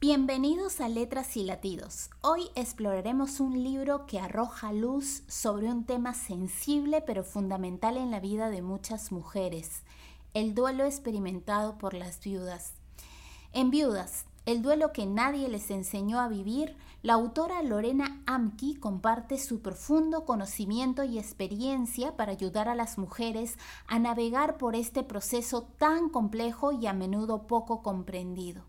Bienvenidos a Letras y Latidos. Hoy exploraremos un libro que arroja luz sobre un tema sensible pero fundamental en la vida de muchas mujeres, el duelo experimentado por las viudas. En Viudas, el duelo que nadie les enseñó a vivir, la autora Lorena Amki comparte su profundo conocimiento y experiencia para ayudar a las mujeres a navegar por este proceso tan complejo y a menudo poco comprendido.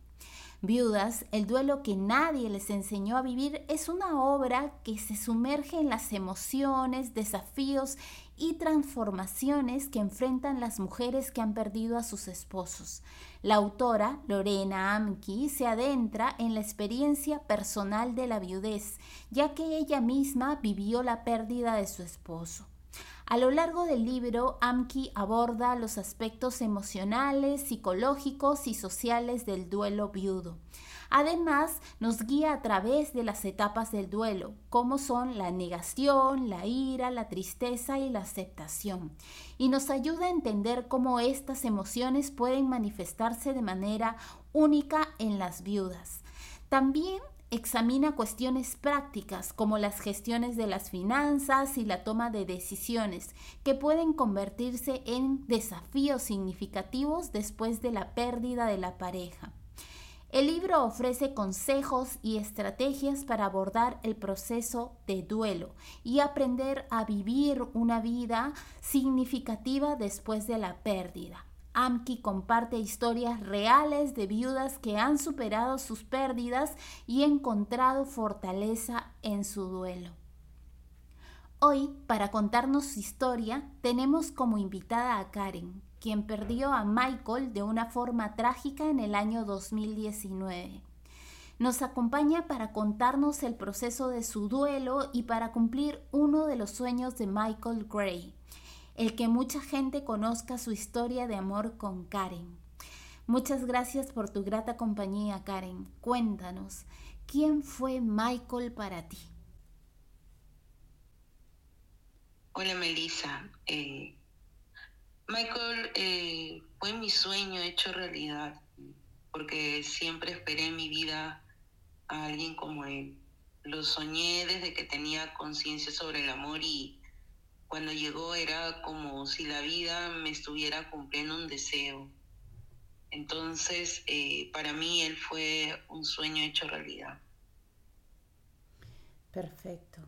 Viudas, el duelo que nadie les enseñó a vivir es una obra que se sumerge en las emociones, desafíos y transformaciones que enfrentan las mujeres que han perdido a sus esposos. La autora, Lorena Amki, se adentra en la experiencia personal de la viudez, ya que ella misma vivió la pérdida de su esposo. A lo largo del libro, Amki aborda los aspectos emocionales, psicológicos y sociales del duelo viudo. Además, nos guía a través de las etapas del duelo, como son la negación, la ira, la tristeza y la aceptación, y nos ayuda a entender cómo estas emociones pueden manifestarse de manera única en las viudas. También examina cuestiones prácticas como las gestiones de las finanzas y la toma de decisiones que pueden convertirse en desafíos significativos después de la pérdida de la pareja. El libro ofrece consejos y estrategias para abordar el proceso de duelo y aprender a vivir una vida significativa después de la pérdida. Amki comparte historias reales de viudas que han superado sus pérdidas y encontrado fortaleza en su duelo. Hoy, para contarnos su historia, tenemos como invitada a Karen, quien perdió a Michael de una forma trágica en el año 2019. Nos acompaña para contarnos el proceso de su duelo y para cumplir uno de los sueños de Michael Gray, el que mucha gente conozca su historia de amor con Karen. Muchas gracias por tu grata compañía, Karen. Cuéntanos, ¿quién fue Michael para ti? Hola, Melissa. Eh, Michael eh, fue mi sueño hecho realidad, porque siempre esperé en mi vida a alguien como él. Lo soñé desde que tenía conciencia sobre el amor y cuando llegó era como si la vida me estuviera cumpliendo un deseo. Entonces, eh, para mí él fue un sueño hecho realidad. Perfecto.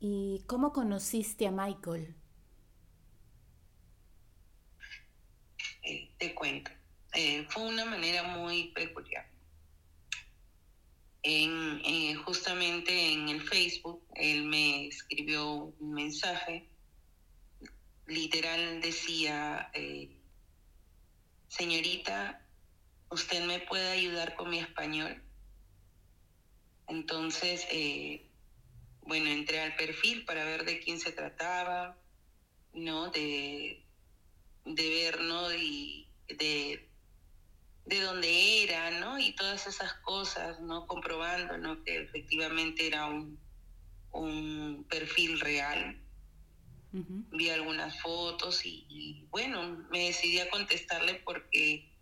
¿Y cómo conociste a Michael? Eh, te cuento. Eh, fue una manera muy peculiar. Eh, justamente en el Facebook, él me escribió un mensaje, literal decía, eh, señorita, ¿usted me puede ayudar con mi español? Entonces, eh, bueno, entré al perfil para ver de quién se trataba, ¿no? De, de ver, ¿no? Y de de dónde era, ¿no? Y todas esas cosas, ¿no? Comprobando, ¿no? Que efectivamente era un, un perfil real. Vi algunas fotos y, bueno, me decidí a contestarle porque,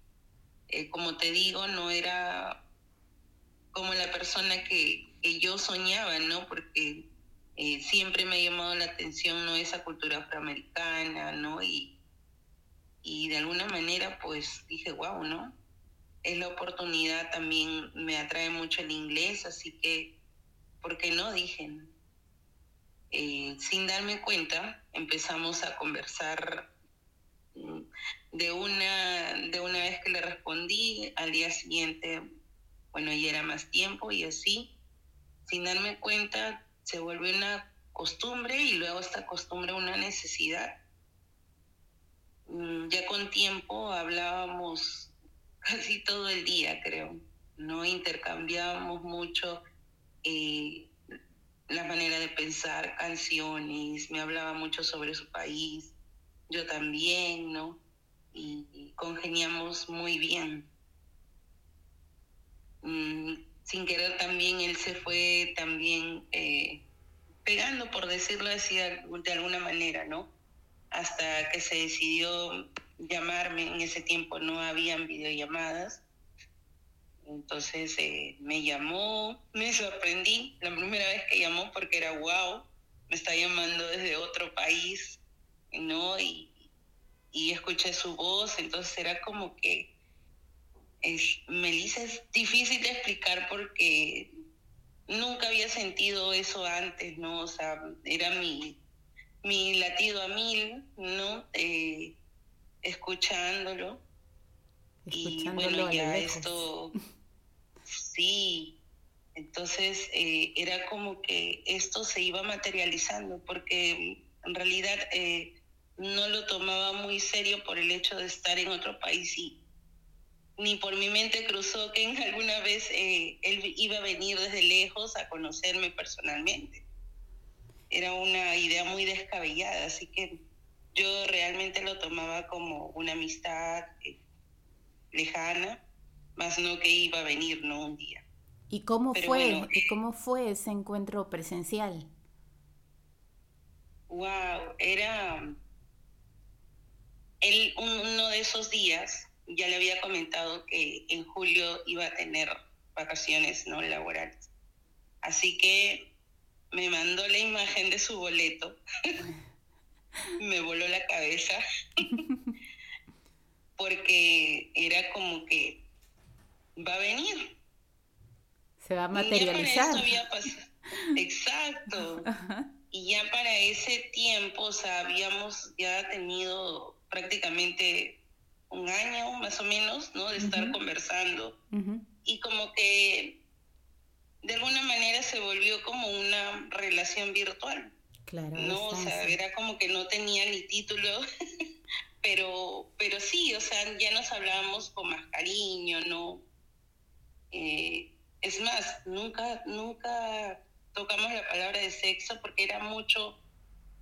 eh, como te digo, no era como la persona que, que yo soñaba, ¿no? Porque eh, siempre me ha llamado la atención, ¿no? Esa cultura afroamericana, ¿no? Y, y de alguna manera, pues dije, wow, ¿no? Es la oportunidad, también me atrae mucho el inglés, así que, ¿por qué no? Dije. Eh, sin darme cuenta, empezamos a conversar mm, de una, de una vez que le respondí, al día siguiente, bueno, ya era más tiempo y así, sin darme cuenta, se vuelve una costumbre y luego esta costumbre una necesidad. Mm, ya con tiempo hablábamos casi todo el día, creo. No intercambiábamos mucho eh, la manera de pensar, canciones, me hablaba mucho sobre su país, yo también, ¿no? Y, congeniamos muy bien. Mm, sin querer también él se fue también eh, pegando, por decirlo así, de alguna manera, ¿no? Hasta que se decidió llamarme, en ese tiempo no habían videollamadas, Entonces eh, me llamó, me sorprendí la primera vez que llamó porque era wow, me está llamando desde otro país, ¿no? Y, y escuché su voz, entonces era como que es, Melissa es difícil de explicar porque nunca había sentido eso antes, ¿no? O sea, era mi, mi latido a mil, ¿no? Eh, escuchándolo. Y bueno, ya esto, sí, entonces eh, era como que esto se iba materializando, porque en realidad eh, no lo tomaba muy serio por el hecho de estar en otro país y ni por mi mente cruzó que en alguna vez eh, él iba a venir desde lejos a conocerme personalmente. Era una idea muy descabellada, así que yo realmente lo tomaba como una amistad eh, lejana, más no que iba a venir, ¿no? Un día. ¿Y cómo fue? ¿Y cómo fue ese encuentro presencial? Wow, era él, uno de esos días, ya le había comentado que en julio iba a tener vacaciones no laborales. Así que me mandó la imagen de su boleto. me voló la cabeza. porque era como que va a venir. Se va a materializar. Exacto. Y ya para ese tiempo, o sea, habíamos ya tenido prácticamente un año más o menos, ¿no? De estar conversando. Y como que de alguna manera se volvió como una relación virtual. Claro. No, o sea, era como que no tenía ni título, pero, pero sí, o sea, ya nos hablábamos con más cariño, ¿no? Eh, es más, nunca, nunca tocamos la palabra de sexo porque era mucho,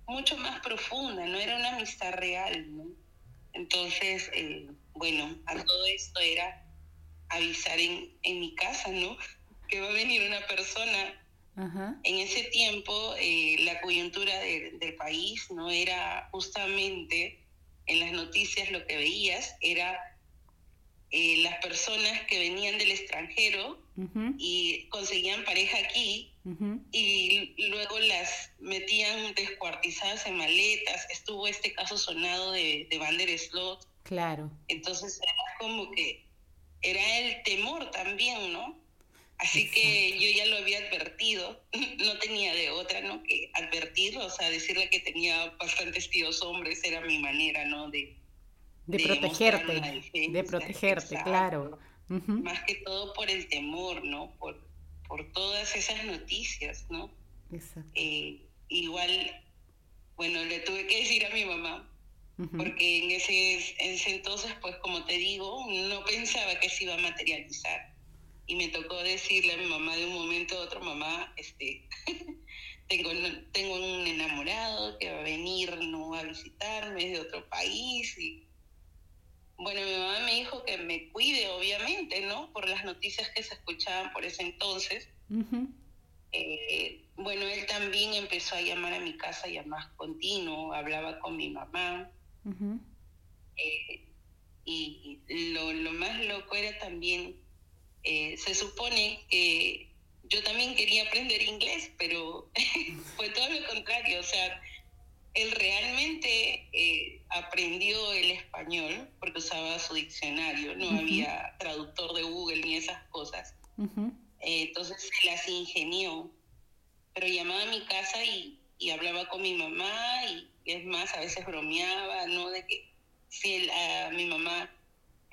mucho más profunda, no era una amistad real, ¿no? Entonces, eh, bueno, a todo esto era avisar en, en, mi casa, ¿no? Que va a venir una persona. En ese tiempo, eh, la coyuntura del país no era justamente en las noticias lo que veías, era eh, las personas que venían del extranjero y conseguían pareja aquí y luego las metían descuartizadas en maletas. Estuvo este caso sonado de, de Van der Slot. Claro. Entonces era como que era el temor también, ¿no? Así que yo ya lo había advertido, no tenía de otra, ¿no? Que advertirlo, o sea, decirle que tenía bastantes tíos hombres era mi manera, ¿no? De, de, protegerte, de protegerte, claro. Más que todo por el temor, ¿no? Por, por todas esas noticias, ¿no? Exacto. Eh, igual, bueno, le tuve que decir a mi mamá, porque en ese, en ese entonces, pues como te digo, no pensaba que se iba a materializar. Y me tocó decirle a mi mamá de un momento a otro, mamá, este, tengo, tengo un enamorado que va a venir ¿no? a visitarme de otro país y bueno, mi mamá me dijo que me cuide, obviamente, ¿no? Por las noticias que se escuchaban por ese entonces. Eh, bueno, él también empezó a llamar a mi casa ya más continuo, hablaba con mi mamá. Eh, y lo, lo, más loco era también, eh, se supone que yo también quería aprender inglés, pero fue todo lo contrario, o sea, él realmente eh, aprendió el español porque usaba su diccionario, no había traductor de Google ni esas cosas. Eh, entonces se las ingenió, pero llamaba a mi casa y, hablaba con mi mamá y es más, a veces bromeaba, ¿no? De que si a mi mamá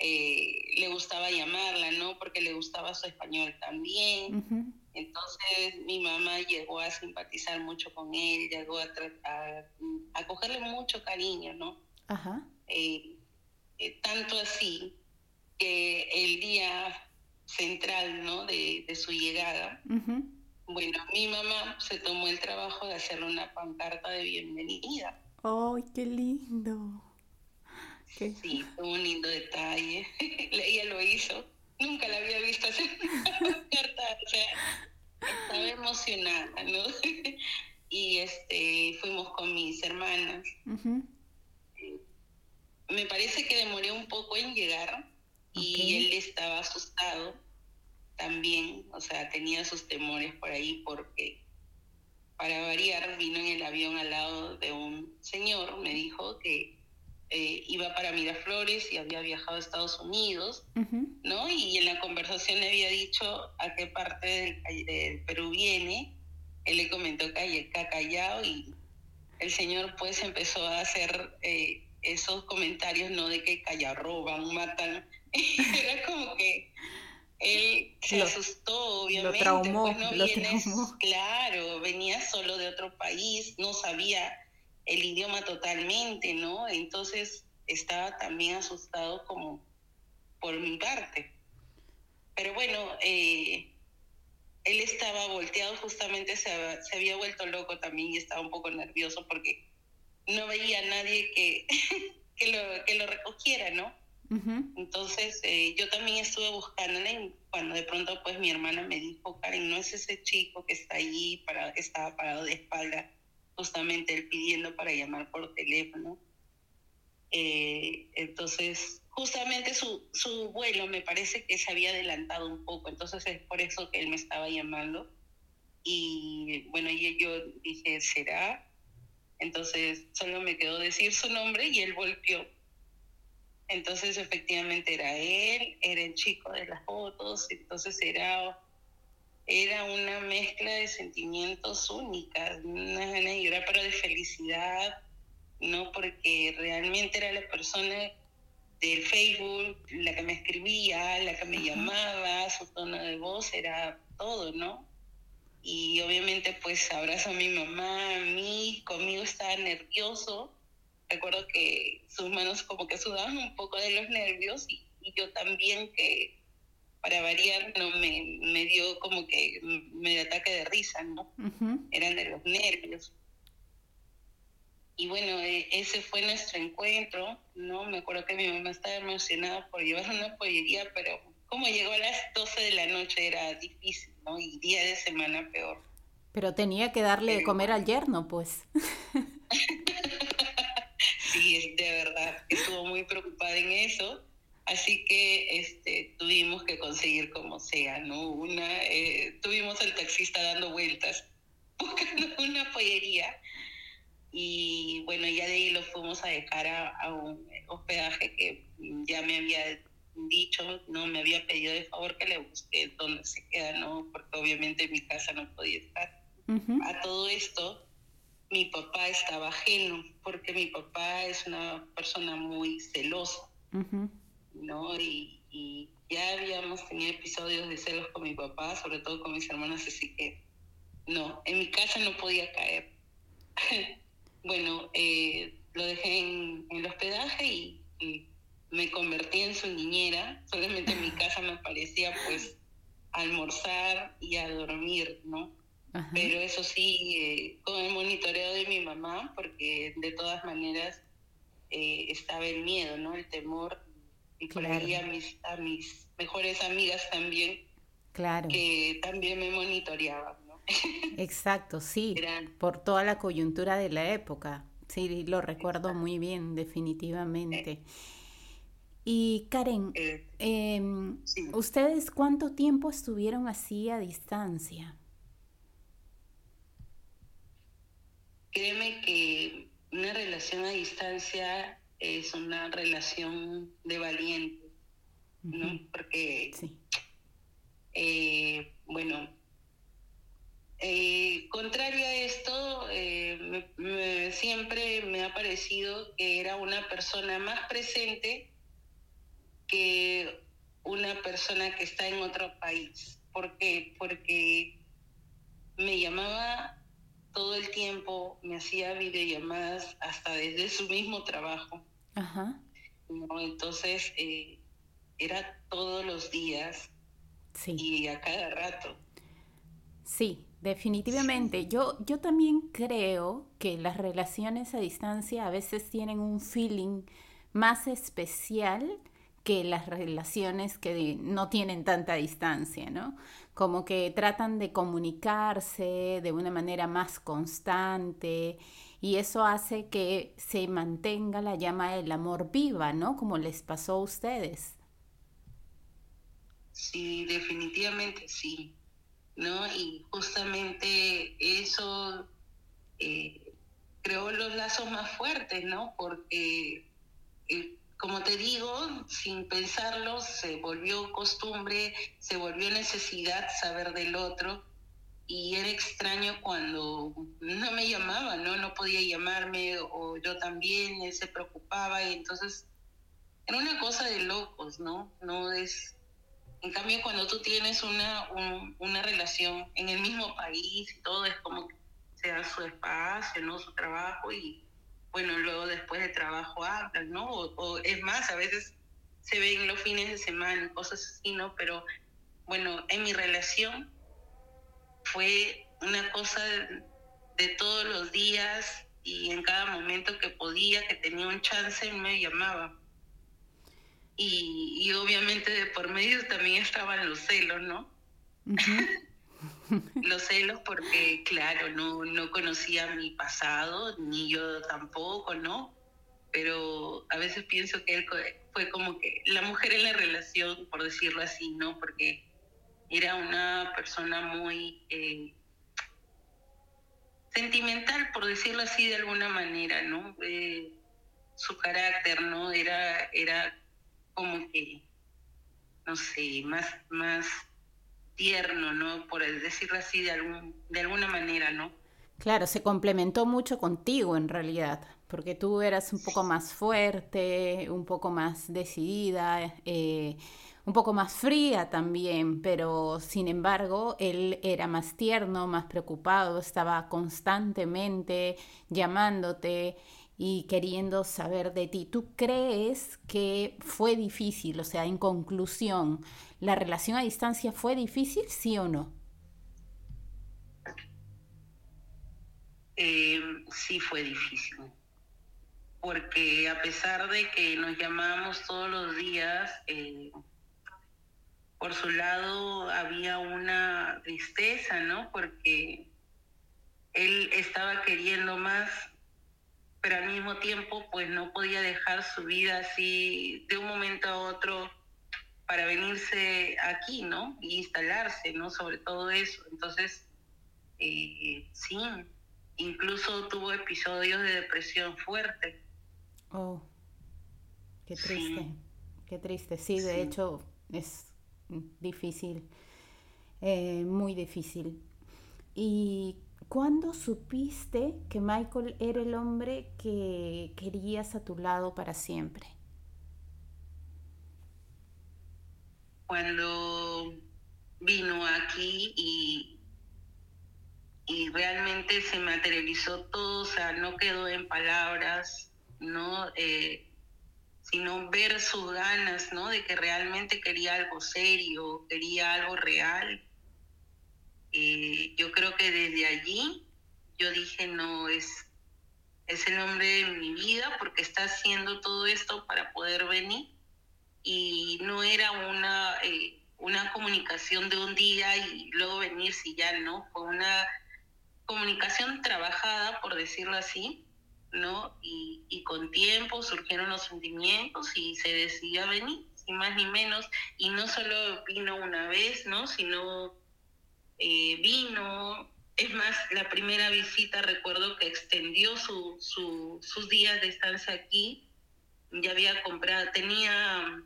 eh, le gustaba llamarla, ¿no? Porque le gustaba su español también. Entonces mi mamá llegó a simpatizar mucho con él, llegó a, a, cogerle mucho cariño, ¿no? Ajá. Eh, eh, tanto así que el día central, ¿no? De, su llegada, bueno, mi mamá se tomó el trabajo de hacerle una pancarta de bienvenida. ¡Ay, qué lindo! Sí, fue un lindo detalle. Ella lo hizo. Nunca la había visto hacer una pancarta. O sea, estaba emocionada, ¿no? y este, fuimos con mis hermanas. Me parece que demoré un poco en llegar y él estaba asustado también, o sea, tenía sus temores por ahí porque para variar vino en el avión al lado de un señor, me dijo que eh, iba para Miraflores y había viajado a Estados Unidos, ¿no? Y en la conversación le había dicho a qué parte del, Perú viene. Él le comentó que Callao y el señor pues empezó a hacer eh, esos comentarios, ¿no? De que Callao roban, matan. Era como que él se asustó, obviamente. Lo traumó, lo traumó. Claro, venía solo de otro país, no sabía el idioma totalmente, ¿no? Entonces estaba también asustado como por mi parte. Pero bueno, eh, él estaba volteado, justamente se, había vuelto loco también y estaba un poco nervioso porque no veía a nadie que, que, lo, que lo recogiera, ¿no? Entonces eh, yo también estuve buscándole cuando de pronto pues mi hermana me dijo, Karen, no es ese chico que está ahí, para, estaba parado de espalda justamente él pidiendo para llamar por teléfono. Eh, entonces, justamente su, su vuelo me parece que se había adelantado un poco, entonces es por eso que él me estaba llamando. Y bueno, y yo dije, ¿será? Entonces solo me quedó decir su nombre y él volvió. Entonces efectivamente era él, era el chico de las fotos, entonces era era una mezcla de sentimientos únicas, una ganas de llorar, pero de felicidad, ¿no? Porque realmente era la persona del Facebook, la que me escribía, la que me llamaba, su tono de voz era todo, ¿no? Y obviamente pues abrazo a mi mamá, a mí, conmigo estaba nervioso. Recuerdo que sus manos como que sudaban un poco de los nervios y yo también que para variar, no me, me dio como que medio ataque de risa, ¿no? Eran de los nervios. Y bueno, e, ese fue nuestro encuentro, ¿no? Me acuerdo que mi mamá estaba emocionada por llevar una pollería, pero como llegó a las 12 de la noche era difícil, ¿no? Y día de semana peor. Pero tenía que darle de comer al yerno, pues. sí, de verdad, estuvo muy preocupada en eso Así que este, tuvimos que conseguir como sea, ¿no? Una, eh, tuvimos al taxista dando vueltas, buscando una pollería. Y bueno, ya de ahí lo fuimos a dejar a, un hospedaje que ya me había dicho, no me había pedido de favor que le busque dónde se queda, ¿no? Porque obviamente en mi casa no podía estar. A todo esto, mi papá estaba ajeno, porque mi papá es una persona muy celosa. ¿no? Y, ya habíamos tenido episodios de celos con mi papá, sobre todo con mis hermanas, así que no, en mi casa no podía caer. bueno, eh, lo dejé en, el hospedaje y, me convertí en su niñera, solamente en mi casa me parecía pues almorzar y a dormir, ¿no? Pero eso sí, eh, con el monitoreo de mi mamá, porque de todas maneras eh, estaba el miedo, ¿no? El temor y por ahí a mis, a mis mejores amigas también, claro. que también me monitoreaban. Exacto, sí, por toda la coyuntura de la época. Sí, lo recuerdo muy bien, definitivamente. Eh. Y Karen, eh, em, ¿ustedes cuánto tiempo estuvieron así a distancia? Créeme que una relación a distancia es una relación de valientes, ¿no? Porque, eh, bueno, eh, contrario a esto, eh, siempre me ha parecido que era una persona más presente que una persona que está en otro país. ¿Por qué? Porque me llamaba todo el tiempo, me hacía videollamadas hasta desde su mismo trabajo. Ajá. Entonces, eh, era todos los días sí. y a cada rato. Sí, definitivamente. Yo, yo también creo que las relaciones a distancia a veces tienen un feeling más especial que las relaciones que no tienen tanta distancia, ¿no? Como que tratan de comunicarse de una manera más constante y eso hace que se mantenga la llama del amor viva, ¿no? Como les pasó a ustedes. sí, definitivamente sí, ¿no? Y justamente eso eh, creó los lazos más fuertes, ¿no? Porque, eh, como te digo, sin pensarlo, se volvió costumbre, se volvió necesidad saber del otro y era extraño cuando no me llamaba, ¿no? No podía llamarme o yo también, él se preocupaba y entonces era una cosa de locos, ¿no? No es... En cambio, cuando tú tienes una, una relación en el mismo país y todo, es como que se da su espacio, ¿no? Su trabajo y, bueno, luego después de trabajo hablan, ¿no? O, o es más, a veces se ven los fines de semana cosas así, ¿no? Pero, bueno, en mi relación fue una cosa de, todos los días y en cada momento que podía, que tenía un chance, me llamaba. Y, obviamente de por medio también estaban los celos, ¿no? los celos porque, claro, no, no conocía mi pasado, ni yo tampoco, ¿no? Pero a veces pienso que él fue como que la mujer en la relación, por decirlo así, ¿no? Porque era una persona muy eh, sentimental, por decirlo así de alguna manera, ¿no? Eh, su carácter, ¿no? Era, era como que, no sé, más, más tierno, ¿no? Por decirlo así de, algún, de alguna manera, ¿no? Claro, se complementó mucho contigo en realidad, porque tú eras un poco más fuerte, un poco más decidida. Eh, un poco más fría también, pero sin embargo él era más tierno, más preocupado, estaba constantemente llamándote y queriendo saber de ti. ¿Tú crees que fue difícil? O sea, en conclusión, ¿la relación a distancia fue difícil, sí o no? Eh, sí fue difícil, porque a pesar de que nos llamábamos todos los días, eh, por su lado había una tristeza, ¿no? Porque él estaba queriendo más, pero al mismo tiempo pues no podía dejar su vida así de un momento a otro para venirse aquí, ¿no? Y instalarse, ¿no? Sobre todo eso. Entonces, eh, sí, incluso tuvo episodios de depresión fuerte. Oh, qué triste, qué triste. Sí, de hecho, es difícil, eh, muy difícil. ¿Y cuándo supiste que Michael era el hombre que querías a tu lado para siempre? Cuando vino aquí y, y realmente se materializó todo, o sea, no quedó en palabras, ¿no? Eh, sino ver sus ganas, ¿no? De que realmente quería algo serio, quería algo real. Yo creo que desde allí yo dije, no, es, es el hombre de mi vida porque está haciendo todo esto para poder venir. Y no era una, eh, una comunicación de un día y luego venir si ya, ¿no? Fue una comunicación trabajada, por decirlo así, ¿no? Y, y, con tiempo surgieron los sentimientos y se decidió venir, sin más ni menos. Y no solo vino una vez, ¿no? Sino eh, vino, es más, la primera visita recuerdo que extendió su, su, sus días de estancia aquí, ya había comprado, tenía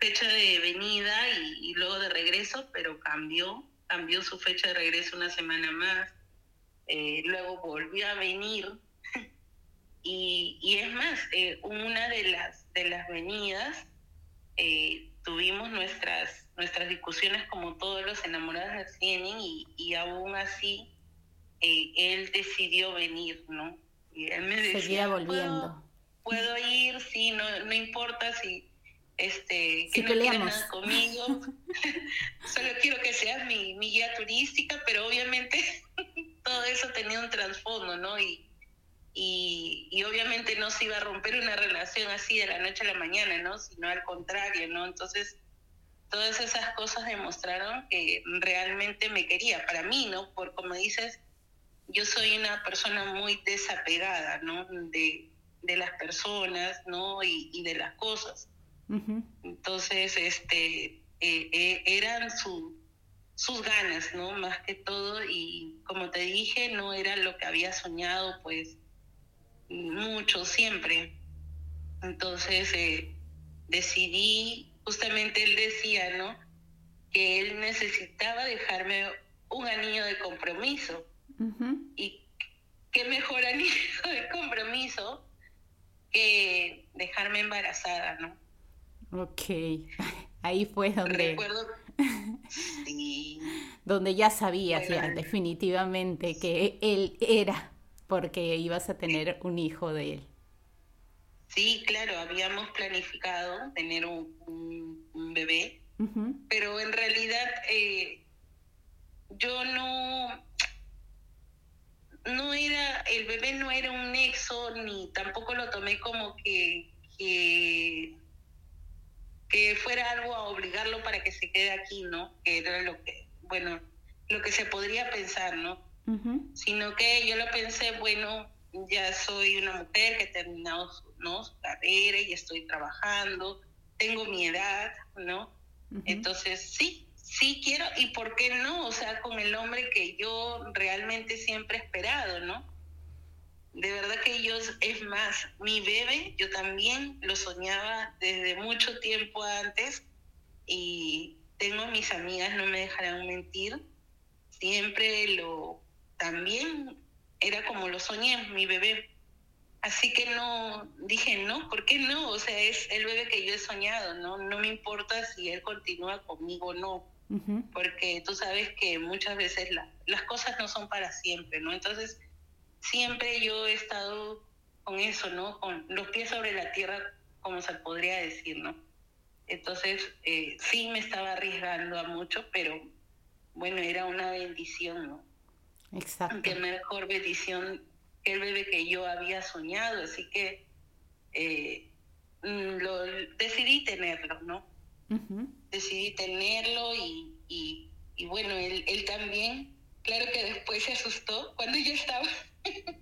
fecha de venida y, y luego de regreso, pero cambió, cambió su fecha de regreso una semana más. Eh, luego volvió a venir. Y, es más, eh, una de las, de las venidas tuvimos nuestras, nuestras discusiones como todos los enamorados tienen y, y aún así eh, él decidió venir, ¿no? Y él me decía, volviendo. ¿Puedo, ir, sí, no, no importa si este que no quieras conmigo. Solo quiero que seas mi, mi guía turística, pero obviamente todo eso tenía un trasfondo, ¿no? Y, y, obviamente no se iba a romper una relación así de la noche a la mañana, ¿no? Sino al contrario, ¿no? Entonces, todas esas cosas demostraron que realmente me quería, para mí, ¿no? Por como dices, yo soy una persona muy desapegada, ¿no? De, de las personas, ¿no? Y, y de las cosas. Entonces, este, eh, eh, eran su, sus ganas, ¿no? Más que todo, y como te dije, no era lo que había soñado, pues, mucho, siempre. Entonces, eh, decidí, justamente él decía, ¿no? Que él necesitaba dejarme un anillo de compromiso. Y qué mejor anillo de compromiso que dejarme embarazada, ¿no? Ok, ahí fue donde... Recuerdo, Donde ya sabías ya definitivamente que él era porque ibas a tener un hijo de él. Sí, claro, habíamos planificado tener un, bebé, pero en realidad eh, yo no, no era, el bebé no era un nexo, ni tampoco lo tomé como que, que, fuera algo a obligarlo para que se quede aquí, ¿no? Que era lo que, bueno, lo que se podría pensar, ¿no? Sino que yo lo pensé, bueno, ya soy una mujer que he terminado su, ¿no? carrera y estoy trabajando, tengo mi edad, ¿no? Entonces, sí, sí quiero y por qué no, o sea, con el hombre que yo realmente siempre he esperado, ¿no? De verdad que yo, es más, mi bebé, yo también lo soñaba desde mucho tiempo antes y tengo mis amigas, no me dejarán mentir, siempre lo, también era como lo soñé, mi bebé. Así que no, dije, no, ¿por qué no? O sea, es el bebé que yo he soñado, ¿no? No me importa si él continúa conmigo o no porque tú sabes que muchas veces las cosas no son para siempre, ¿no? Entonces, siempre yo he estado con eso, ¿no? Con los pies sobre la tierra, como se podría decir, ¿no? Entonces, eh, sí me estaba arriesgando a mucho, pero bueno, era una bendición, ¿no? Exacto. Qué mejor bendición el bebé que yo había soñado, así que eh, mm, lo, decidí tenerlo, ¿no? decidí tenerlo y, y, bueno, él, él, también, claro que después se asustó cuando yo estaba.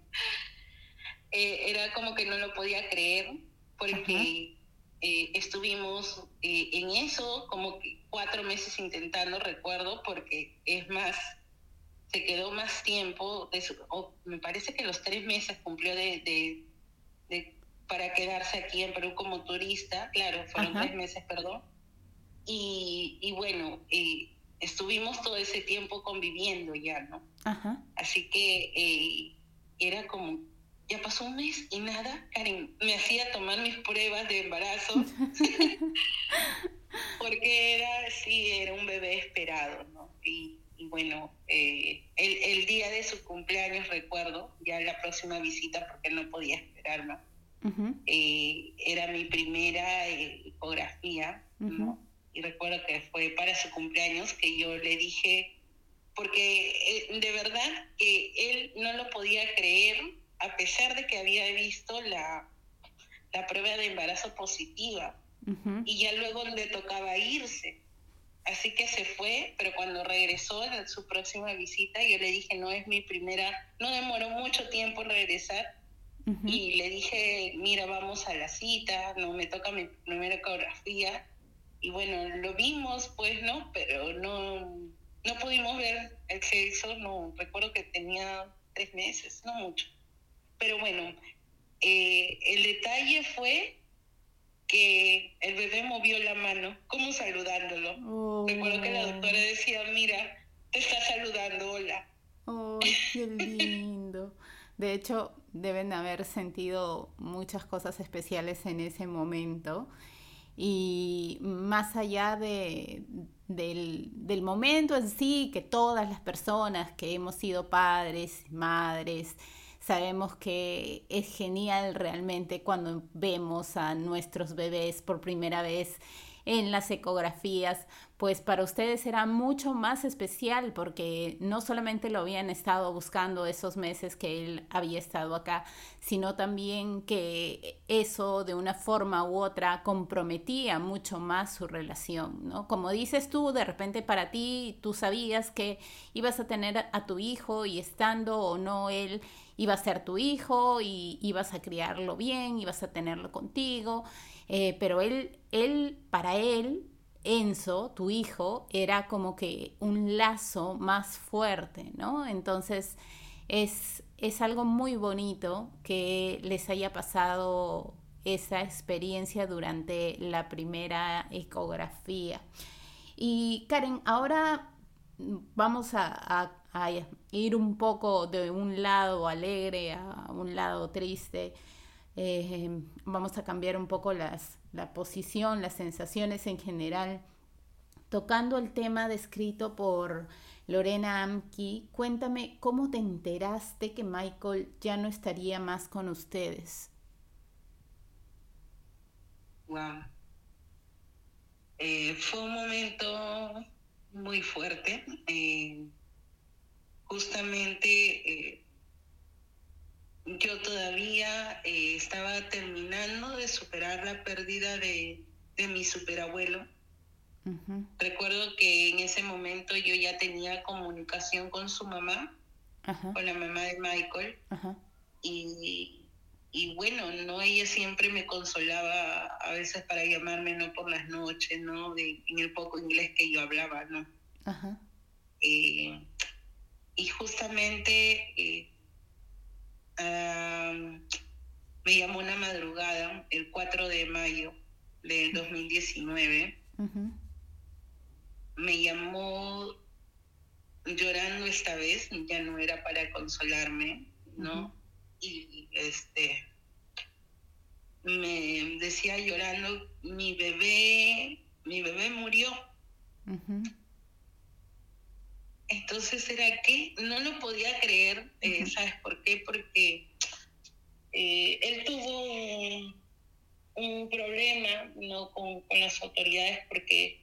Eh, era como que no lo podía creer porque eh, estuvimos en eso como que cuatro meses intentando, recuerdo, porque es más, se quedó más tiempo, de me parece que los tres meses cumplió de, de, para quedarse aquí en Perú como turista, claro, fueron tres meses, perdón y, y bueno, eh, estuvimos todo ese tiempo conviviendo ya, ¿no? Ajá. Así que eh, era como, ya pasó un mes y nada, Karen, me hacía tomar mis pruebas de embarazo, porque era, sí, era un bebé esperado, ¿no? Y bueno, eh, el, el, día de su cumpleaños, recuerdo, ya la próxima visita, porque no podía esperar, ¿no? era mi primera ecografía, ¿no? y recuerdo que fue para su cumpleaños que yo le dije, porque eh, de verdad que él no lo podía creer, a pesar de que había visto la, la prueba de embarazo positiva, y ya luego le tocaba irse. Así que se fue, pero cuando regresó en su próxima visita, yo le dije, no es mi primera, no demoró mucho tiempo en regresar, y le dije, mira, vamos a la cita, no me toca mi primera ecografía, y bueno, lo vimos, pues, ¿no? Pero no, no pudimos ver el sexo, no, recuerdo que tenía tres meses, no mucho. Pero bueno, eh, el detalle fue que el bebé movió la mano, como saludándolo. Recuerdo que la doctora decía, mira, te está saludando, hola. ¡Oh, qué lindo! De hecho, deben haber sentido muchas cosas especiales en ese momento y más allá de, del, del, momento en sí, que todas las personas que hemos sido padres, madres, sabemos que es genial realmente cuando vemos a nuestros bebés por primera vez en las ecografías, pues para ustedes era mucho más especial porque no solamente lo habían estado buscando esos meses que él había estado acá, sino también que eso de una forma u otra comprometía mucho más su relación, ¿no? Como dices tú, de repente para ti tú sabías que ibas a tener a tu hijo y estando o no él iba a ser tu hijo y ibas a criarlo bien, ibas a tenerlo contigo, eh, pero él, él, para él, Enzo, tu hijo, era como que un lazo más fuerte, ¿no? Entonces es, es algo muy bonito que les haya pasado esa experiencia durante la primera ecografía. Y Karen, ahora vamos a, ir un poco de un lado alegre a un lado triste. Eh, vamos a cambiar un poco las, la posición, las sensaciones en general. Tocando el tema descrito por Lorena Amki, cuéntame cómo te enteraste que Michael ya no estaría más con ustedes. Wow. Eh, fue un momento muy fuerte. Eh, justamente eh, yo todavía estaba terminando de superar la pérdida de, mi superabuelo. Recuerdo que en ese momento yo ya tenía comunicación con su mamá, con la mamá de Michael, y y bueno, no ella siempre me consolaba a veces para llamarme no por las noches, ¿no? De, en el poco inglés que yo hablaba, ¿no? Eh, y justamente eh, me llamó una madrugada, el 4 de mayo del 2019. Me llamó llorando esta vez, ya no era para consolarme, ¿no? y este me decía llorando, mi bebé, mi bebé murió. Entonces era que no lo podía creer, eh, ¿sabes por qué? Porque eh, él tuvo un, problema ¿no? con, las autoridades porque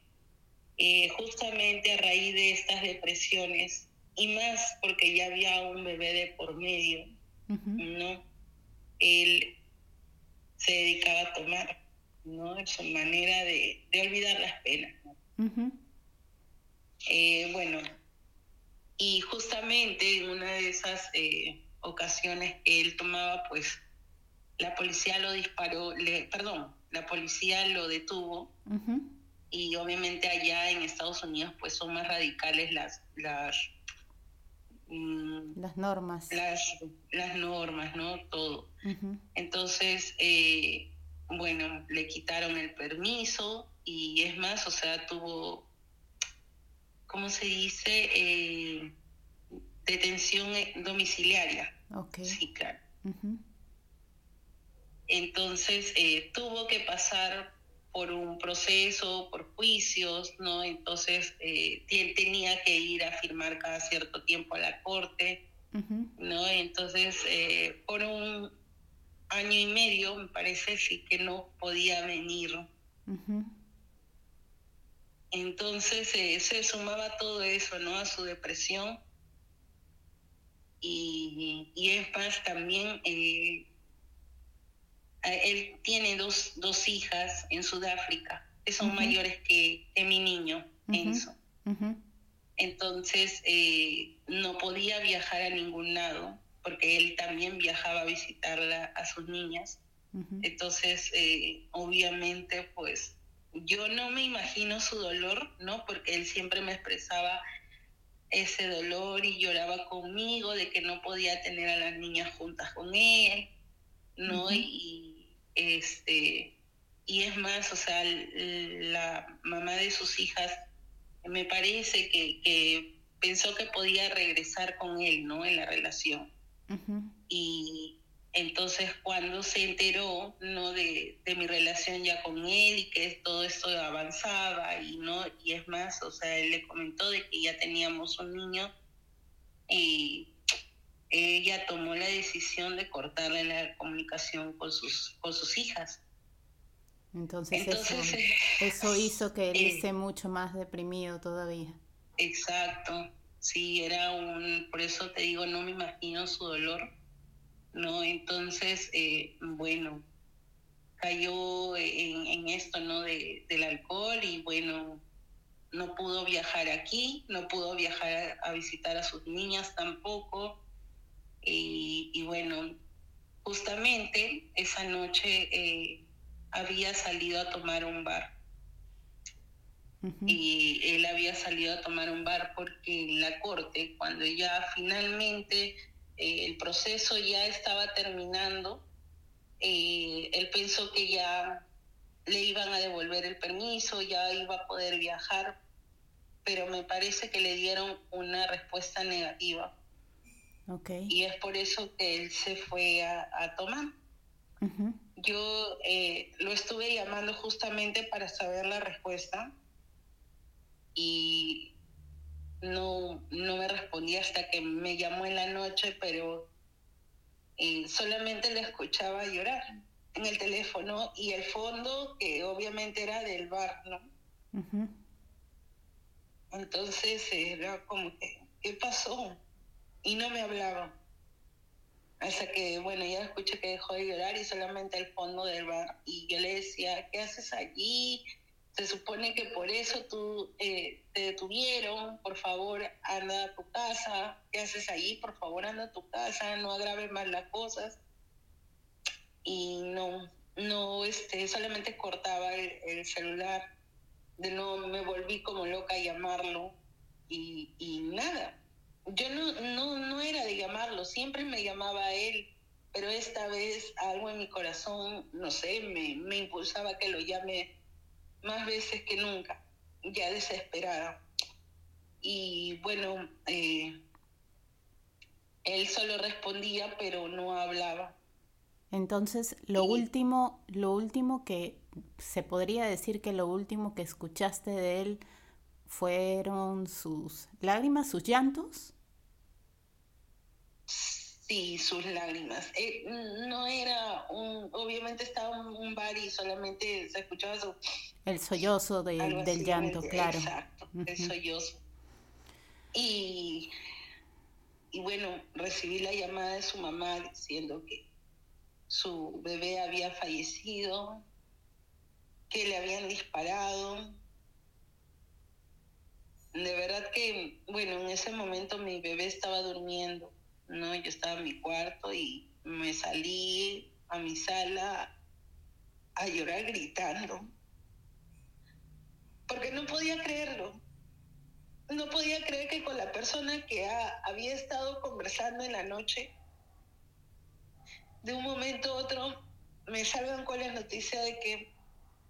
eh, justamente a raíz de estas depresiones y más porque ya había un bebé de por medio, ¿no? Él se dedicaba a tomar, ¿no? Es su manera de, olvidar las penas. Bueno, y justamente en una de esas eh, ocasiones que él tomaba, pues la policía lo disparó, le, perdón, la policía lo detuvo y obviamente allá en Estados Unidos pues son más radicales las, las Mm, las normas. Las, las normas, ¿no? Todo. Entonces, eh, bueno, le quitaron el permiso y es más, o sea, tuvo, ¿cómo se dice? Eh, detención domiciliaria. Sí, claro. Entonces, eh, tuvo que pasar por un proceso, por juicios, ¿no? Entonces eh, tenía que ir a firmar cada cierto tiempo a la corte, ¿no? Entonces, eh, por un año y medio, me parece, sí que no podía venir. Entonces eh, se sumaba todo eso, ¿no? A su depresión. Y, y es más, también él tiene dos, dos hijas en Sudáfrica, que son mayores que, mi niño, Enzo. Entonces, eh, no podía viajar a ningún lado, porque él también viajaba a visitarla a sus niñas. Entonces, eh, obviamente, pues yo no me imagino su dolor, ¿no? Porque él siempre me expresaba ese dolor y lloraba conmigo de que no podía tener a las niñas juntas con él, ¿no? y, este, y es más, o sea, la mamá de sus hijas me parece que, pensó que podía regresar con él, ¿no? En la relación. Y entonces cuando se enteró, ¿no? De, mi relación ya con él y que todo esto avanzaba y, ¿no? Y es más, o sea, él le comentó de que ya teníamos un niño y ella tomó la decisión de cortarle la comunicación con sus, con sus hijas. Entonces, eso, eh, hizo que él eh, esté mucho más deprimido todavía. Exacto, sí, era un, por eso te digo, no me imagino su dolor, ¿no? Entonces, eh, bueno, cayó en, esto, ¿no? De, del alcohol y bueno, no pudo viajar aquí, no pudo viajar a visitar a sus niñas tampoco, y, bueno, justamente esa noche eh, había salido a tomar un bar. y él había salido a tomar un bar porque en la corte, cuando ya finalmente eh, el proceso ya estaba terminando, eh, él pensó que ya le iban a devolver el permiso, ya iba a poder viajar, pero me parece que le dieron una respuesta negativa. Okay. Y es por eso que él se fue a, tomar. Yo eh, lo estuve llamando justamente para saber la respuesta y no, no me respondía hasta que me llamó en la noche, pero eh, solamente le escuchaba llorar en el teléfono y el fondo que obviamente era del bar, ¿no? Entonces era como que, ¿qué pasó? Y no me hablaba. Hasta que, bueno, ya escuché que dejó de llorar y solamente el fondo del bar. Y yo le decía, ¿qué haces allí? Se supone que por eso tú eh, te detuvieron, por favor anda a tu casa, ¿qué haces allí? Por favor anda a tu casa, no agraves más las cosas. Y no, no, este, solamente cortaba el, celular, de no me volví como loca a llamarlo y, y nada. Yo no, no, no era de llamarlo, siempre me llamaba a él, pero esta vez algo en mi corazón, no sé, me, me impulsaba que lo llame más veces que nunca, ya desesperada. Y bueno, eh, él solo respondía, pero no hablaba. Entonces, lo último, lo último que se podría decir que lo último que escuchaste de él fueron sus lágrimas, sus llantos. Sí, sus lágrimas. Eh, no era un, obviamente estaba un, un bar y solamente se escuchaba su el sollozo del llanto, claro. Exacto, el sollozo. Y, y bueno, recibí la llamada de su mamá diciendo que su bebé había fallecido, que le habían disparado. De verdad que, bueno, en ese momento mi bebé estaba durmiendo, ¿no? Yo estaba en mi cuarto y me salí a mi sala a llorar gritando porque no podía creerlo. No podía creer que con la persona que había estado conversando en la noche, de un momento a otro me salgan con la noticia de que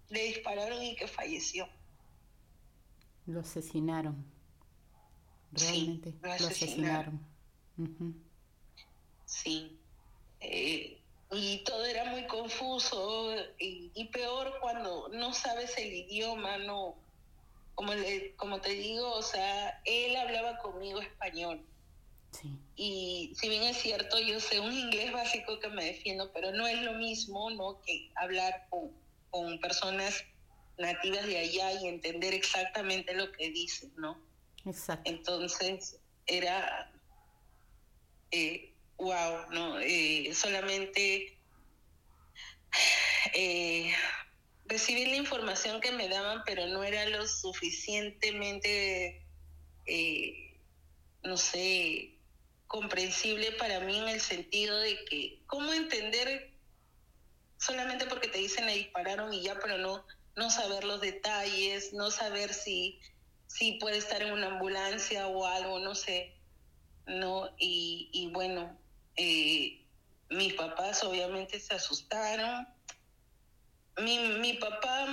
le dispararon y que falleció. Lo asesinaron. Realmente, lo asesinaron. Sí. Eh, y todo era muy confuso y, y, peor cuando no sabes el idioma, no, como, como te digo, o sea, él hablaba conmigo español. Sí. Y si bien es cierto, yo sé un inglés básico que me defiendo, pero no es lo mismo, ¿no? Que hablar con, con personas nativas de allá y entender exactamente lo que dicen, ¿no? Exacto. Entonces, era, eh, wow, ¿no? Eh, solamente eh, recibí la información que me daban, pero no era lo suficientemente, eh, no sé, comprensible para mí en el sentido de que, ¿cómo entender solamente porque te dicen le dispararon y ya, pero no, no saber los detalles, no saber si, si puede estar en una ambulancia o algo, no sé, ¿no? Y, bueno, eh, mis papás obviamente se asustaron mi, mi papá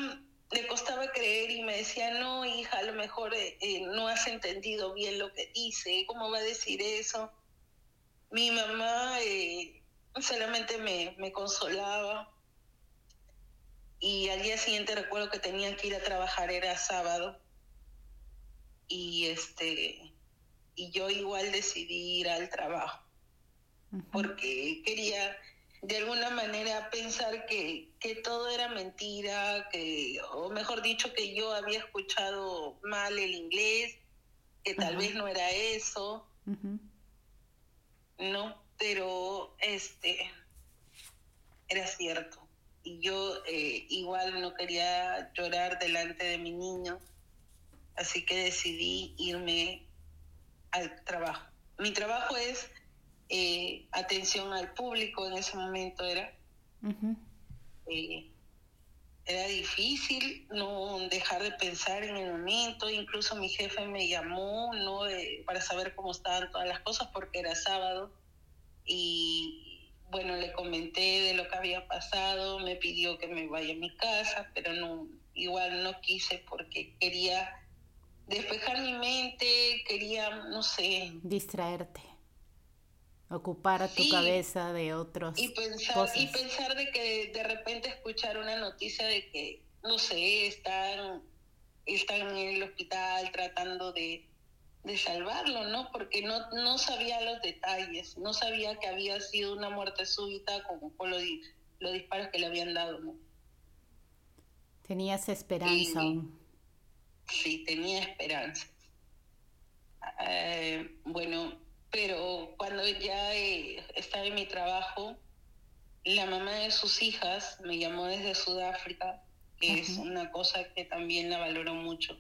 le costaba creer y me decía, no, hija, a lo mejor eh, eh, no has entendido bien lo que dice, ¿cómo va a decir eso? Mi mamá eh, solamente me, me, consolaba. Y al día siguiente recuerdo que tenía que ir a trabajar, era sábado, y, este, y yo igual decidí ir al trabajo, porque quería de alguna manera pensar que, todo era mentira, que, o mejor dicho, que yo había escuchado mal el inglés, que tal vez no era eso, no, pero este era cierto. Y yo eh, igual no quería llorar delante de mi niño, así que decidí irme al trabajo. Mi trabajo es eh, atención al público en ese momento era. Eh, era difícil no dejar de pensar en el momento. Incluso mi jefe me llamó no para saber cómo estaban todas las cosas porque era sábado y bueno le comenté de lo que había pasado. Me pidió que me vaya a mi casa, pero no igual no quise porque quería despejar mi mente, quería no sé distraerte ocupar tu cabeza de otros y pensar y pensar de que de repente escuchar una noticia de que no sé están están en el hospital tratando de, de salvarlo no porque no no sabía los detalles no sabía que había sido una muerte súbita como por los, los disparos que le habían dado no tenías esperanza aún. sí tenía esperanza. Eh, bueno pero cuando ya eh, estaba en mi trabajo, la mamá de sus hijas me llamó desde Sudáfrica, que es una cosa que también la valoro mucho.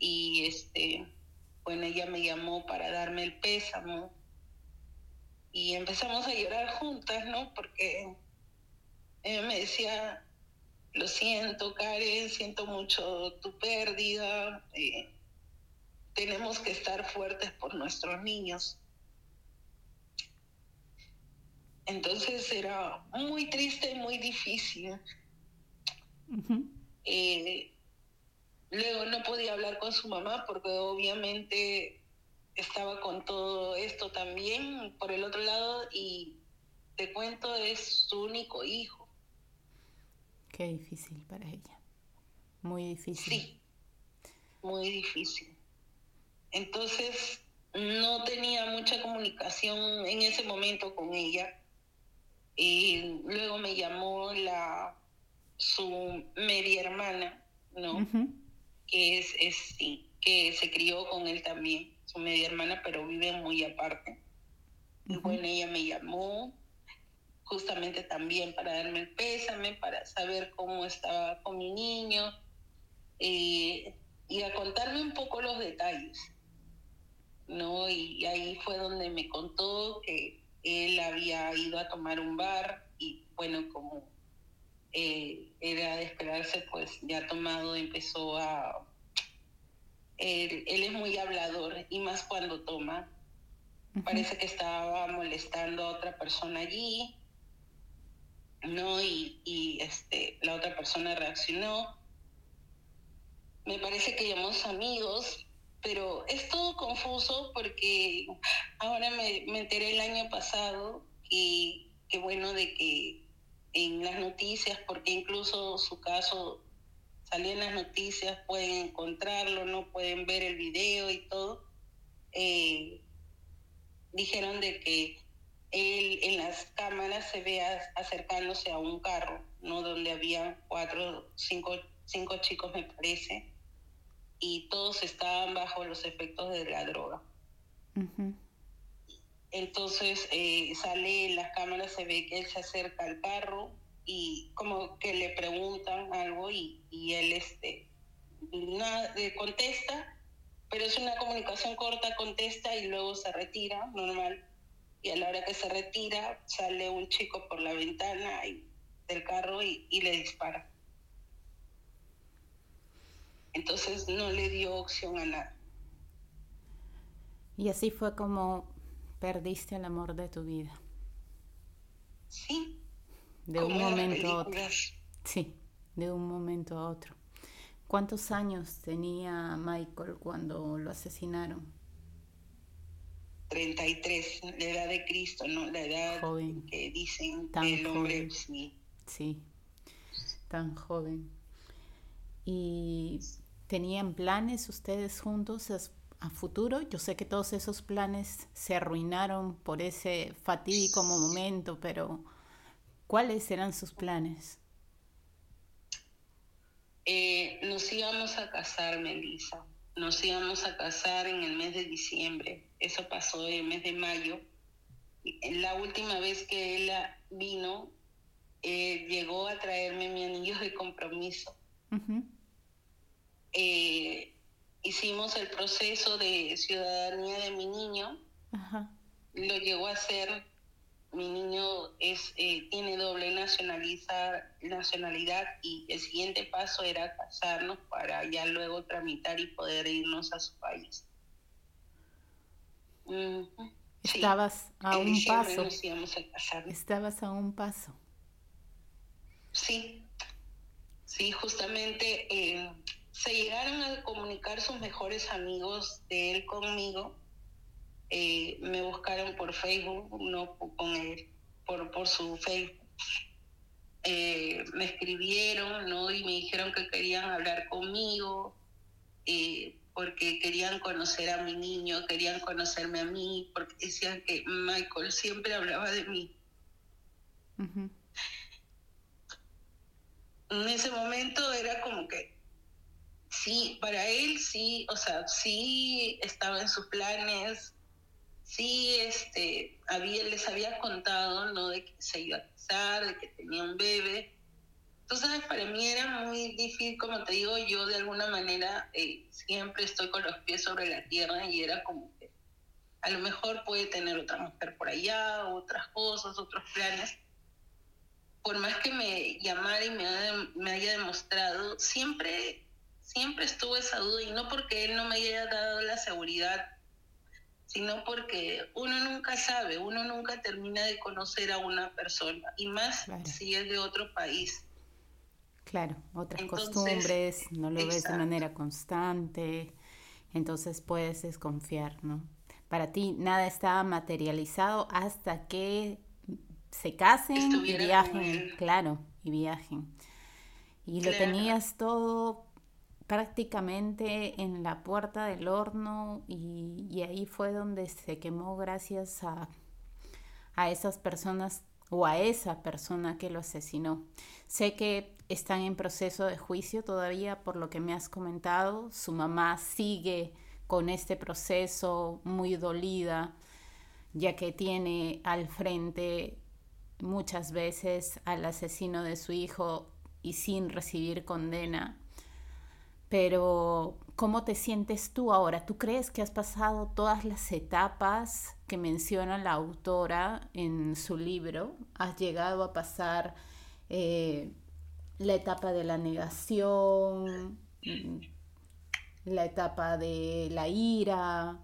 Y este, bueno, ella me llamó para darme el pésamo. Y empezamos a llorar juntas, ¿no? Porque ella me decía, lo siento, Karen, siento mucho tu pérdida. Eh, tenemos que estar fuertes por nuestros niños. Entonces era muy triste y muy difícil. Eh, luego no podía hablar con su mamá porque obviamente estaba con todo esto también por el otro lado y te cuento es su único hijo. Qué difícil para ella. Muy difícil. Sí, muy difícil. Entonces, no tenía mucha comunicación en ese momento con ella. Y luego me llamó la su media hermana, ¿no? Que es, es sí, que se crió con él también, su media hermana, pero vive muy aparte. Y bueno, ella me llamó justamente también para darme el pésame, para saber cómo estaba con mi niño eh, y a contarme un poco los detalles. ¿No? Y ahí fue donde me contó que él había ido a tomar un bar y bueno, como eh, era de esperarse, pues ya tomado empezó a... Él, es muy hablador y más cuando toma. Parece que estaba molestando a otra persona allí, ¿no? Y, y este, la otra persona reaccionó. Me parece que llamó amigos pero es todo confuso porque ahora me, enteré el año pasado y qué bueno de que en las noticias, porque incluso su caso salió en las noticias, pueden encontrarlo, no pueden ver el video y todo. Eh, dijeron de que él en las cámaras se ve acercándose a un carro, ¿no? Donde había cuatro, cinco, cinco chicos, me parece y todos estaban bajo los efectos de la droga. Entonces eh, sale en las cámaras, se ve que él se acerca al carro y como que le preguntan algo y, él este, nada, contesta, pero es una comunicación corta, contesta y luego se retira, normal. Y a la hora que se retira, sale un chico por la ventana del carro y le dispara. Entonces no le dio opción a nada. Y así fue como perdiste el amor de tu vida. Sí. De un momento a otro. Sí, de un momento a otro. ¿Cuántos años tenía Michael cuando lo asesinaron? 33, la edad de Cristo, ¿no? La edad joven. que dicen tan el hombre. Sí. sí, tan joven. Y ¿Tenían planes ustedes juntos a, futuro? Yo sé que todos esos planes se arruinaron por ese fatídico momento, pero ¿cuáles eran sus planes? Eh, nos íbamos a casar, Melissa. Nos íbamos a casar en el mes de diciembre. Eso pasó en el mes de mayo. La última vez que él vino, eh, llegó a traerme mi anillo de compromiso. Eh, hicimos el proceso de ciudadanía de mi niño. Lo llegó a hacer mi niño es eh, tiene doble nacionalidad y el siguiente paso era casarnos para ya luego tramitar y poder irnos a su país. Estabas a un paso. Estabas a un paso. Sí, sí, justamente eh, se llegaron a comunicar sus mejores amigos de él conmigo eh, me buscaron por Facebook, no con él, por, por su Facebook. Eh, me escribieron, ¿no? Y me dijeron que querían hablar conmigo, eh, porque querían conocer a mi niño, querían conocerme a mí, porque decían que Michael siempre hablaba de mí. En ese momento era como que, sí, para él sí, o sea, sí estaba en sus planes, sí este, había, les había contado, ¿no? De que se iba a casar, de que tenía un bebé. Entonces, para mí era muy difícil, como te digo, yo de alguna manera eh, siempre estoy con los pies sobre la tierra y era como que a lo mejor puede tener otra mujer por allá, otras cosas, otros planes. Por más que me llamara y me, me haya demostrado, siempre, siempre estuvo esa duda y no porque él no me haya dado la seguridad sino porque uno nunca sabe, uno nunca termina de conocer a una persona, y más si es de otro país. Claro, otras costumbres, no lo ves de manera constante, entonces puedes desconfiar, ¿no? Para ti nada estaba materializado hasta que se casen y viajen, claro, y viajen. Y lo tenías todo prácticamente en la puerta del horno y, ahí fue donde se quemó gracias a, a esas personas o a esa persona que lo asesinó. Sé que están en proceso de juicio todavía por lo que me has comentado. Su mamá sigue con este proceso muy dolida, ya que tiene al frente muchas veces al asesino de su hijo y sin recibir condena pero ¿cómo te sientes tú ahora? ¿Tú crees que has pasado todas las etapas que menciona la autora en su libro? ¿Has llegado a pasar eh, la etapa de la negación, la etapa de la ira,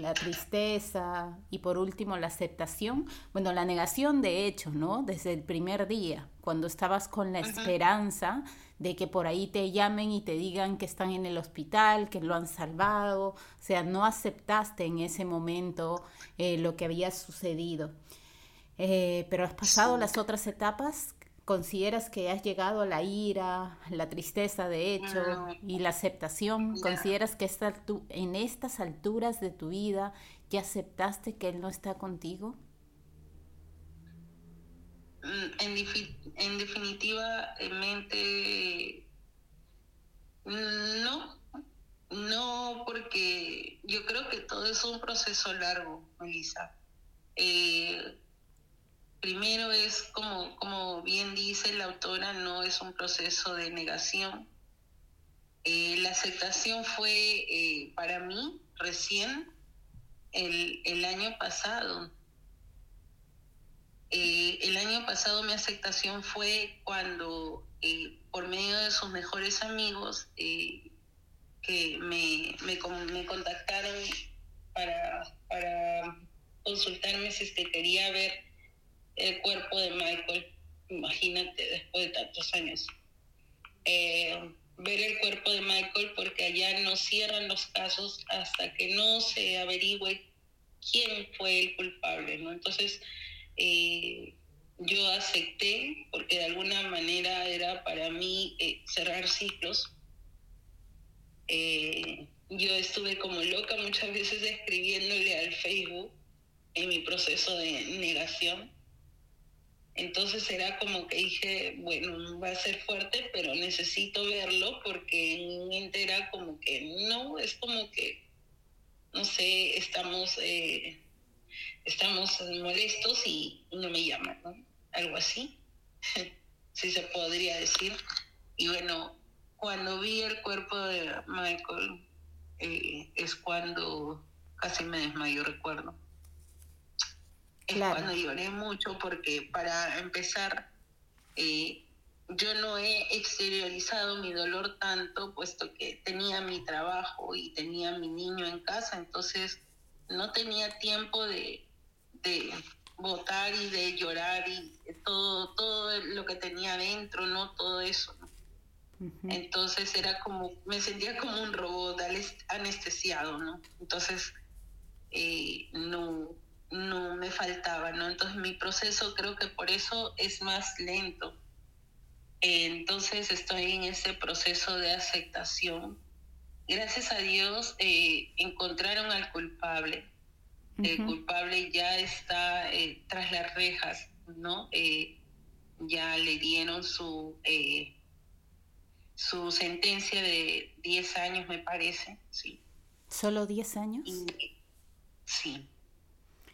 la tristeza y por último la aceptación. Bueno, la negación de hecho, ¿no? Desde el primer día, cuando estabas con la esperanza de que por ahí te llamen y te digan que están en el hospital, que lo han salvado, o sea, no aceptaste en ese momento eh, lo que había sucedido. Eh, pero has pasado las otras etapas, ¿consideras que has llegado a la ira, la tristeza de hecho y la aceptación? ¿Consideras que en estas alturas de tu vida ya aceptaste que Él no está contigo? Mm, en, en definitiva, mente, no, no, porque yo creo que todo es un proceso largo, Melissa. Eh, primero es, como, como bien dice la autora, no es un proceso de negación. Eh, la aceptación fue eh, para mí recién el, el año pasado eh, el año pasado mi aceptación fue cuando, eh, por medio de sus mejores amigos, eh, que me, me, me, contactaron para, para consultarme si es que quería ver el cuerpo de Michael. Imagínate, después de tantos años. ver el cuerpo de Michael porque allá no cierran los casos hasta que no se averigüe quién fue el culpable, ¿no? Entonces, eh, yo acepté porque de alguna manera era para mí eh, cerrar ciclos. Eh, yo estuve como loca muchas veces escribiéndole al Facebook en mi proceso de negación. Entonces era como que dije, bueno, va a ser fuerte, pero necesito verlo porque en mi mente era como que no, es como que, no sé, estamos estamos molestos y no me llaman, ¿no? Algo así, si se podría decir. Y bueno, cuando vi el cuerpo de Michael, eh, es cuando casi me desmayó, recuerdo. es cuando lloré mucho porque para empezar, eh, yo no he exteriorizado mi dolor tanto, puesto que tenía mi trabajo y tenía mi niño en casa, entonces no tenía tiempo de, de votar y de llorar y todo, todo lo que tenía dentro, ¿no? Todo eso. Entonces era como, me sentía como un robot anestesiado, ¿no? Entonces, eh, no, no me faltaba, ¿no? Entonces mi proceso creo que por eso es más lento. entonces estoy en ese proceso de aceptación. Gracias a Dios eh, encontraron al culpable. El culpable ya está eh, tras las rejas, ¿no? Eh, ya le dieron su, su sentencia de 10 años, me parece, sí. ¿Solo 10 años? sí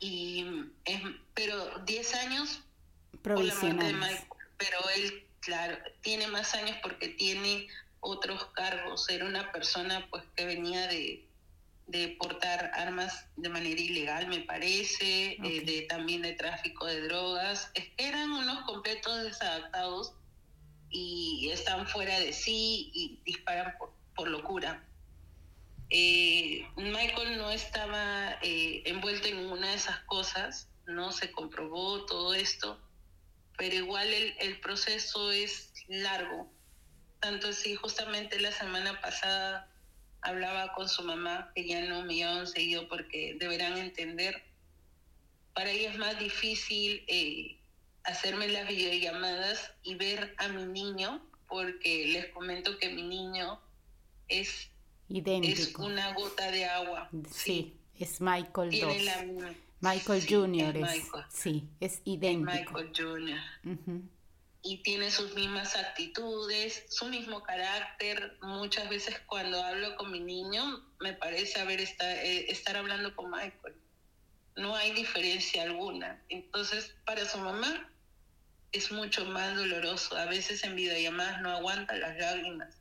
y es, pero 10 años provisionales. pero él, claro, tiene más años porque tiene otros cargos. Era una persona pues que venía de, de portar armas de manera ilegal, me parece, eh, de también de tráfico de drogas. Es que eran unos completos desadaptados y están fuera de sí y disparan por, por locura. Eh, Michael no estaba eh, envuelto en ninguna de esas cosas, no se comprobó todo esto, pero igual el, proceso es largo. Tanto si justamente la semana pasada hablaba con su mamá, que ya no me llaman seguido porque deberán entender, para ella es más difícil eh, hacerme las videollamadas y ver a mi niño, porque les comento que mi niño es es una gota de agua. Sí, es Michael II. Michael Jr. Es, sí, es idéntico. Michael Jr. Y tiene sus mismas actitudes, su mismo carácter. Muchas veces cuando hablo con mi niño, me parece haber eh, estar hablando con Michael. No hay diferencia alguna. Entonces, para su mamá es mucho más doloroso. A veces en videollamadas no aguanta las lágrimas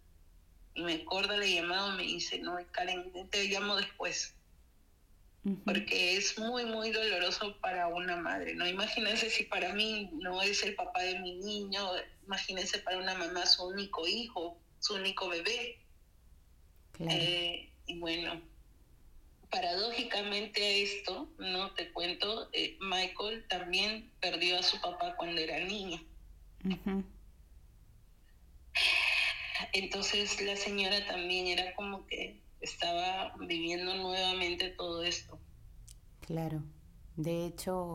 y me acorda la llamada y me dice, no, Karen, te llamo después. Porque es muy, muy doloroso para una madre, ¿no? Imagínense si para mí no es el papá de mi niño, imagínense para una mamá su único hijo, su único bebé. Eh, y bueno, paradójicamente esto, no te cuento, eh, Michael también perdió a su papá cuando era niño. Entonces la señora también era como que estaba viviendo nuevamente todo esto. Claro, de hecho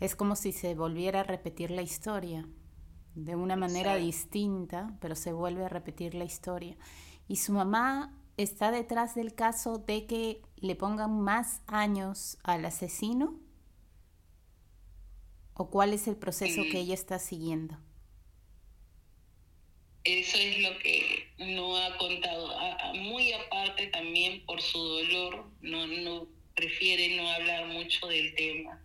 es como si se volviera a repetir la historia, de una manera distinta, pero se vuelve a repetir la historia. Y su mamá está detrás del caso de que le pongan más años al asesino. ¿O cuál es el proceso que ella está siguiendo? Eso es lo que no ha contado. muy aparte también por su dolor, no, no prefiere no hablar mucho del tema.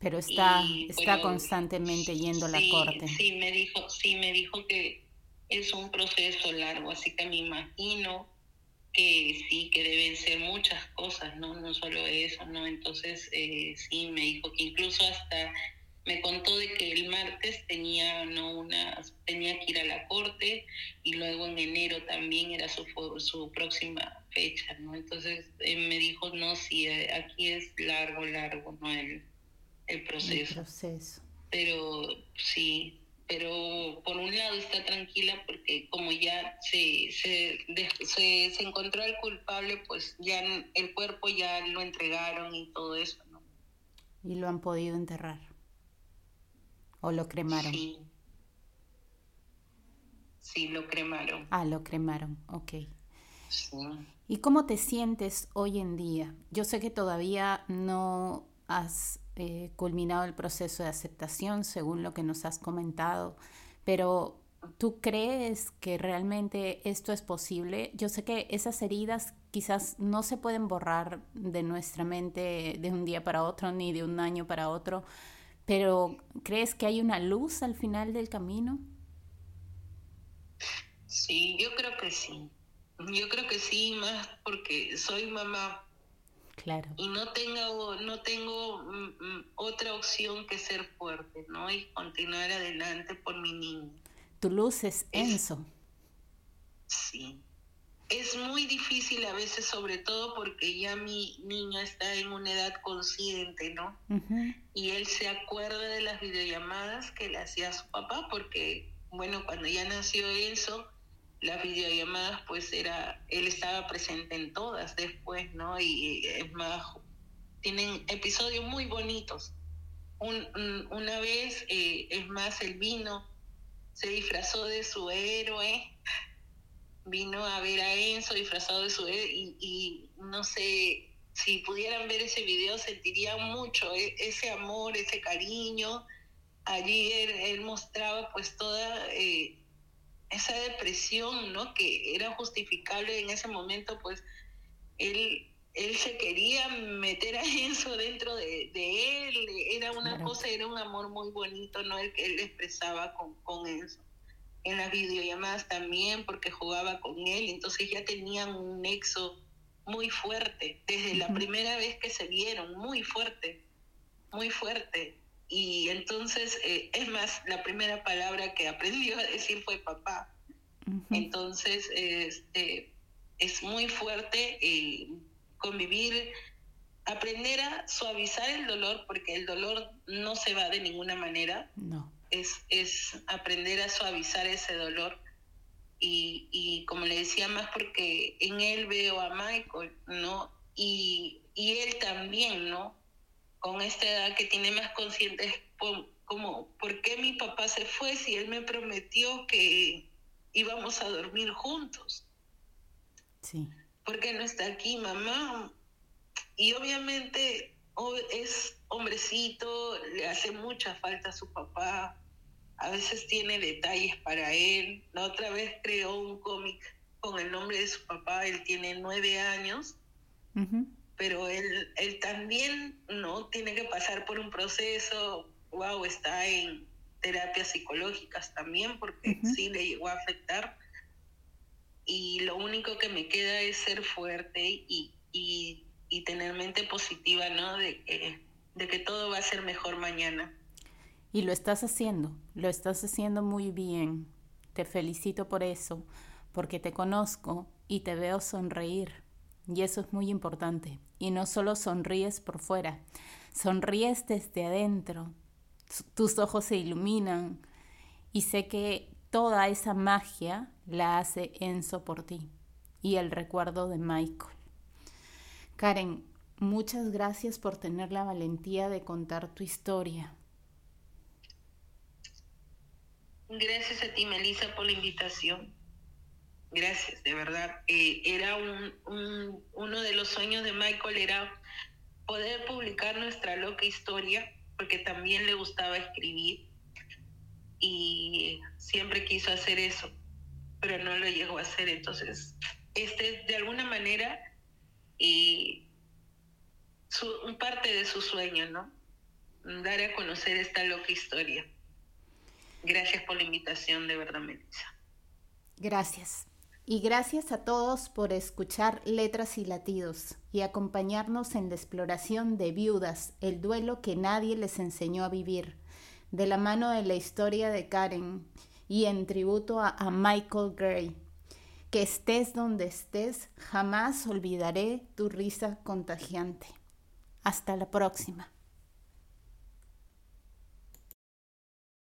Pero está, está constantemente yendo a la corte. Sí, me dijo, sí, me dijo que es un proceso largo, así que me imagino que sí, que deben ser muchas cosas, no, no solo eso, ¿no? Entonces, eh, sí, me dijo que incluso hasta me contó de que el martes tenía no una tenía que ir a la corte y luego en enero también era su su próxima fecha no entonces eh, me dijo no si eh, aquí es largo largo no el, el proceso. pero sí pero por un lado está tranquila porque como ya se, se, se, se encontró el culpable, pues ya el cuerpo ya lo entregaron y todo eso, ¿no? Y lo han podido enterrar. ¿O lo cremaron? Sí. Sí, lo cremaron. Ah, lo cremaron, ok. ¿Y cómo te sientes hoy en día? Yo sé que todavía no has eh, culminado el proceso de aceptación, según lo que nos has comentado, pero ¿tú crees que realmente esto es posible? Yo sé que esas heridas quizás no se pueden borrar de nuestra mente de un día para otro, ni de un año para otro, pero ¿crees que hay una luz al final del camino? Sí, yo creo que sí. Yo creo que sí, más porque soy mamá. Claro. Y no tengo, no tengo mm, mm, otra opción que ser fuerte, ¿no? Y continuar adelante por mi niño. Tu luz es Enzo. Sí. Es muy difícil a veces, sobre todo porque ya mi niño está en una edad consciente, ¿no? Y él se acuerda de las videollamadas que le hacía a su papá, porque, bueno, cuando ya nació Enzo, las videollamadas, pues era, él estaba presente en todas después, ¿no? Y es más, tienen episodios muy bonitos. una vez, eh, es más, el vino, se disfrazó de su héroe, vino a ver a Enzo disfrazado de su héroe y, no sé, si pudieran ver ese video sentirían mucho e, ese amor, ese cariño. Allí él, mostraba pues toda... Eh, esa depresión, ¿no? Que era justificable en ese momento, pues él, él se quería meter a Enzo dentro de, él, era una cosa, era un amor muy bonito, ¿no? El que él expresaba con, con Enzo. En las videollamadas también, porque jugaba con él, entonces ya tenían un nexo muy fuerte, desde la primera vez que se vieron, muy fuerte, muy fuerte. Y entonces, eh, es más, la primera palabra que aprendió a decir fue papá. Entonces, este, es muy fuerte eh, convivir, aprender a suavizar el dolor, porque el dolor no se va de ninguna manera. No. Es, es aprender a suavizar ese dolor. Y, y como le decía más, porque en él veo a Michael, ¿no? Y, y él también, ¿no? con esta edad que tiene más consciente como, ¿por qué mi papá se fue si él me prometió que íbamos a dormir juntos? Sí. ¿Por qué no está aquí mamá? Y obviamente es hombrecito, le hace mucha falta a su papá, a veces tiene detalles para él. La otra vez creó un cómic con el nombre de su papá, él tiene nueve años pero él, él también no tiene que pasar por un proceso, wow, está en terapias psicológicas también, porque sí le llegó a afectar. Y lo único que me queda es ser fuerte y, y, y tener mente positiva, ¿no? De que, de que todo va a ser mejor mañana. Y lo estás haciendo, lo estás haciendo muy bien. Te felicito por eso, porque te conozco y te veo sonreír. Y eso es muy importante. Y no solo sonríes por fuera, sonríes desde adentro. Tus ojos se iluminan y sé que toda esa magia la hace Enzo por ti y el recuerdo de Michael. Karen, muchas gracias por tener la valentía de contar tu historia. Gracias a ti, Melissa, por la invitación. Gracias, de verdad. Eh, era un, uno de los sueños de Michael era poder publicar nuestra loca historia, porque también le gustaba escribir y siempre quiso hacer eso, pero no lo llegó a hacer. Entonces, este de alguna manera y un parte de su sueño, ¿no? Dar a conocer esta loca historia. Gracias por la invitación, de verdad, Melissa. Gracias. Y gracias a todos por escuchar Letras y Latidos y acompañarnos en la exploración de Viudas, el duelo que nadie les enseñó a vivir, de la mano de la historia de Karen y en tributo a, a Michael Gray. Que estés donde estés, jamás olvidaré tu risa contagiante. Hasta la próxima.